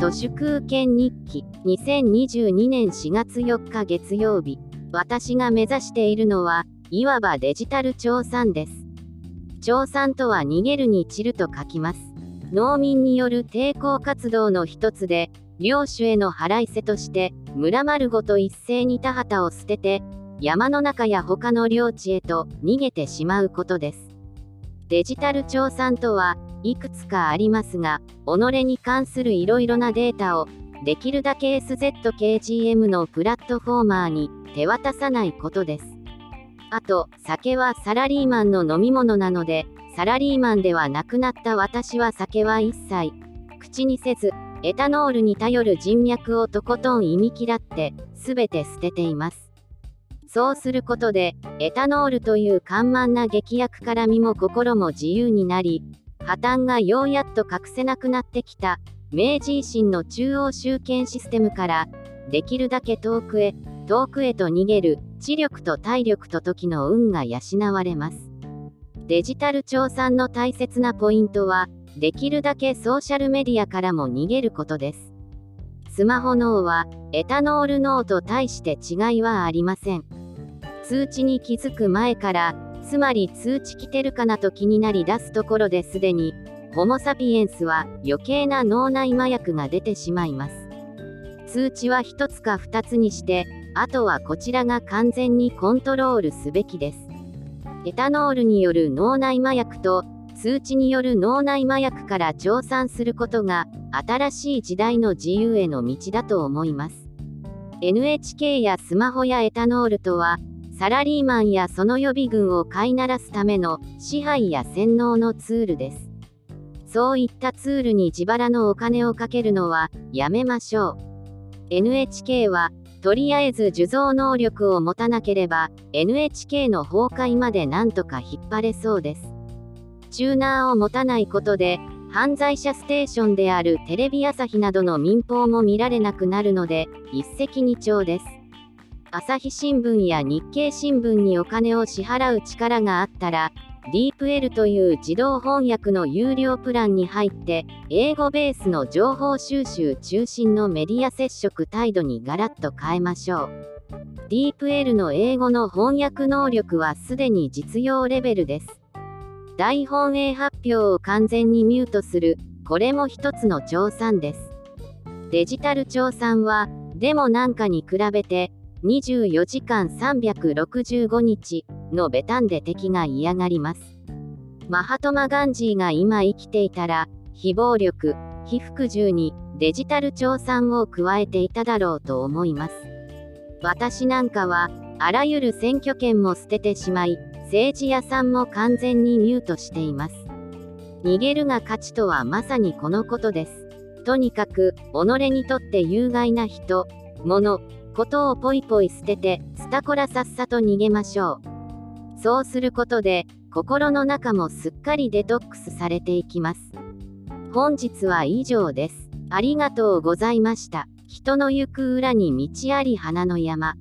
都市空権日記2022年4月4日月曜日。私が目指しているのはいわばデジタル調産です。調産とは逃げるに散ると書きます。農民による抵抗活動の一つで領主への払いせとして村丸ごと一斉に田畑を捨てて山の中や他の領地へと逃げてしまうことです。デジタル調産とはいくつかありますが、己に関するいろいろなデータを、できるだけ SZKGM のプラットフォーマーに手渡さないことです。あと、酒はサラリーマンの飲み物なので、サラリーマンではなくなった私は酒は一切、口にせず、エタノールに頼る人脈をとことん忌み嫌って、すべて捨てています。そうすることで、エタノールという緩慢な劇薬から身も心も自由になり、破綻がようやっと隠せなくなってきた明治維新の中央集権システムからできるだけ遠くへ遠くへと逃げる知力と体力と時の運が養われます。デジタル調査の大切なポイントはできるだけソーシャルメディアからも逃げることです。スマホ脳はエタノール脳と対して違いはありません。通知に気づく前からつまり通知来てるかなと気になり出すところですでに、ホモ・サピエンスは余計な脳内麻薬が出てしまいます。通知は1つか2つにして、あとはこちらが完全にコントロールすべきです。エタノールによる脳内麻薬と通知による脳内麻薬から調産することが新しい時代の自由への道だと思います。NHK やスマホやエタノールとはサラリーマンやその予備軍を飼いならすための支配や洗脳のツールです。そういったツールに自腹のお金をかけるのはやめましょう。NHK はとりあえず受像能力を持たなければ NHK の崩壊までなんとか引っ張れそうです。チューナーを持たないことで犯罪者ステーションであるテレビ朝日などの民放も見られなくなるので一石二鳥です。朝日新聞や日経新聞にお金を支払う力があったら、DeepL という自動翻訳の有料プランに入って、英語ベースの情報収集中心のメディア接触態度にガラッと変えましょう。DeepL の英語の翻訳能力はすでに実用レベルです。大本営発表を完全にミュートする、これも一つの調査です。デジタル調査は、でもなんかに比べて、24時間365日のベタンで敵が嫌がります。マハトマ・ガンジーが今生きていたら、非暴力、非服従にデジタル調査を加えていただろうと思います。私なんかは、あらゆる選挙権も捨ててしまい、政治屋さんも完全にミュートしています。逃げるが勝ちとはまさにこのことです。とにかく、己にとって有害な人、物、ことをポイポイ捨てて、スタコラさっさと逃げましょう。そうすることで、心の中もすっかりデトックスされていきます。本日は以上です。ありがとうございました。人の行く裏に道あり花の山。